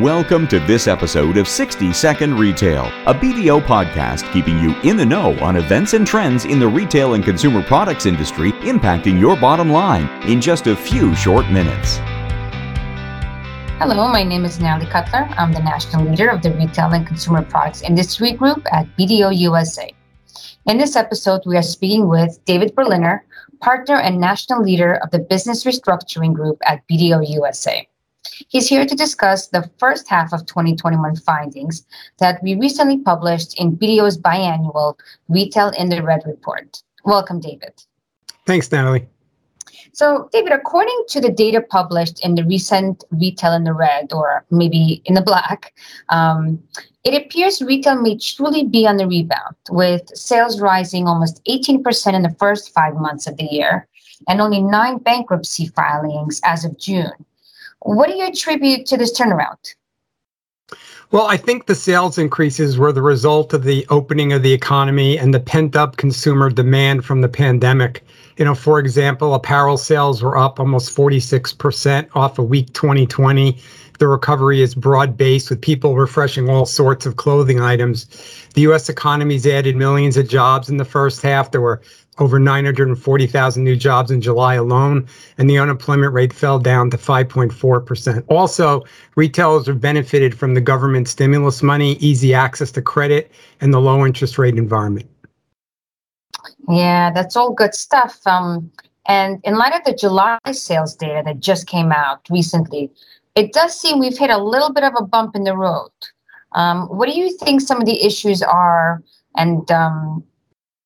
Welcome to this episode of 60 Second Retail, a BDO podcast keeping you in the know on events and trends in the retail and consumer products industry impacting your bottom line in just a few short minutes. Hello, my name is Natalie Cutler. I'm the national leader of the Retail and Consumer Products Industry Group at BDO USA. In this episode, we are speaking with David Berliner, partner and national leader of the Business Restructuring Group at BDO USA. He's here to discuss the first half of 2021 findings that we recently published in BDO's biannual Retail in the Red report. Welcome, David. Thanks, Natalie. So, David, according to the data published in the recent Retail in the Red, or maybe in the Black, um, it appears retail may truly be on the rebound, with sales rising almost 18% in the first five months of the year and only nine bankruptcy filings as of June. What do you attribute to this turnaround? Well, I think the sales increases were the result of the opening of the economy and the pent up consumer demand from the pandemic. You know, for example, apparel sales were up almost 46% off of weak 2020. The recovery is broad based with people refreshing all sorts of clothing items. The US economy's added millions of jobs in the first half. There were over 940,000 new jobs in July alone, and the unemployment rate fell down to 5.4%. Also, retailers have benefited from the government stimulus money, easy access to credit, and the low interest rate environment. Yeah, that's all good stuff. Um, and in light of the July sales data that just came out recently, it does seem we've hit a little bit of a bump in the road. Um, what do you think some of the issues are, and um,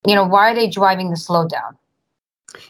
you know, why are they driving the slowdown?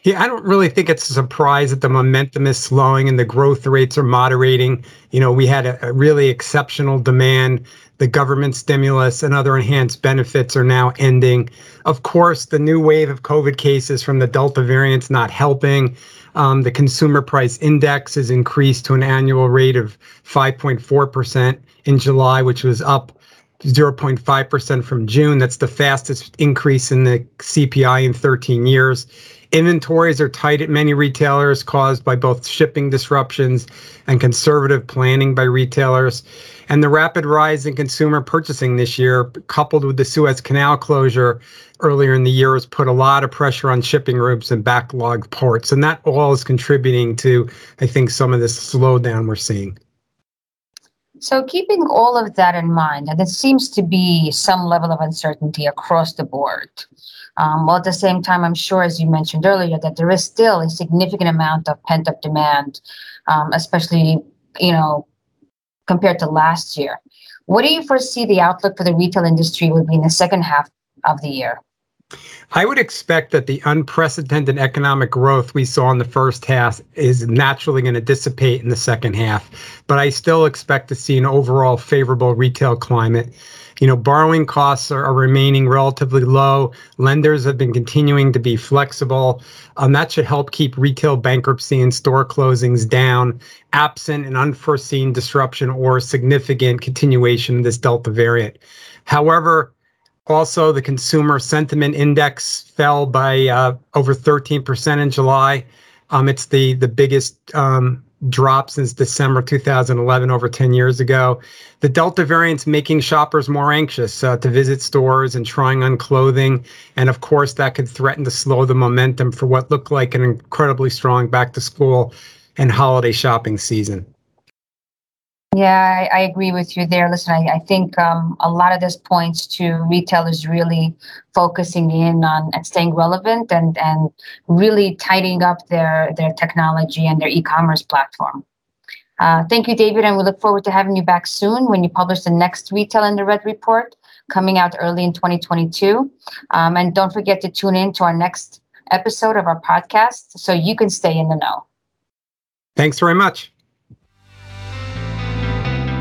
Yeah, I don't really think it's a surprise that the momentum is slowing and the growth rates are moderating. You know, we had a, a, really exceptional demand. The government stimulus and other enhanced benefits are now ending. Of course, the new wave of COVID cases from the Delta variant's not helping. Um, the consumer price index has increased to an annual rate of 5.4% in July, which was up 0.5% from June. That's the fastest increase in the CPI in 13 years. Inventories are tight at many retailers, caused by both shipping disruptions and conservative planning by retailers. And the rapid rise in consumer purchasing this year, coupled with the Suez Canal closure earlier in the year, has put a lot of pressure on shipping routes and backlogged ports. And that all is contributing to, I think, some of this slowdown we're seeing. So, keeping all of that in mind, and there seems to be some level of uncertainty across the board. Um, while at the same time, I'm sure, as you mentioned earlier, that there is still a significant amount of pent up demand, um, especially, you know, compared to last year. What do you foresee the outlook for the retail industry would be in the second half of the year? I would expect that the unprecedented economic growth we saw in the first half is naturally going to dissipate in the second half. But I still expect to see an overall favorable retail climate. You know, borrowing costs are, are remaining relatively low. Lenders have been continuing to be flexible. Um, that should help keep retail bankruptcy and store closings down, absent an unforeseen disruption or significant continuation of this Delta variant. However, also, the consumer sentiment index fell by uh, over 13% in July. Um, it's the the biggest um, drop since December 2011, over 10 years ago. The Delta variant's making shoppers more anxious uh, to visit stores and trying on clothing, and of course, that could threaten to slow the momentum for what looked like an incredibly strong back to school and holiday shopping season. Yeah, I, I, agree with you there. Listen, I, I think um, a lot of this points to retailers really focusing in on and staying relevant and and really tidying up their their technology and their e-commerce platform. Uh, thank you, David, and we look forward to having you back soon when you publish the next Retail in the Red report coming out early in 2022. Um, and don't forget to tune in to our next episode of our podcast so you can stay in the know. Thanks very much.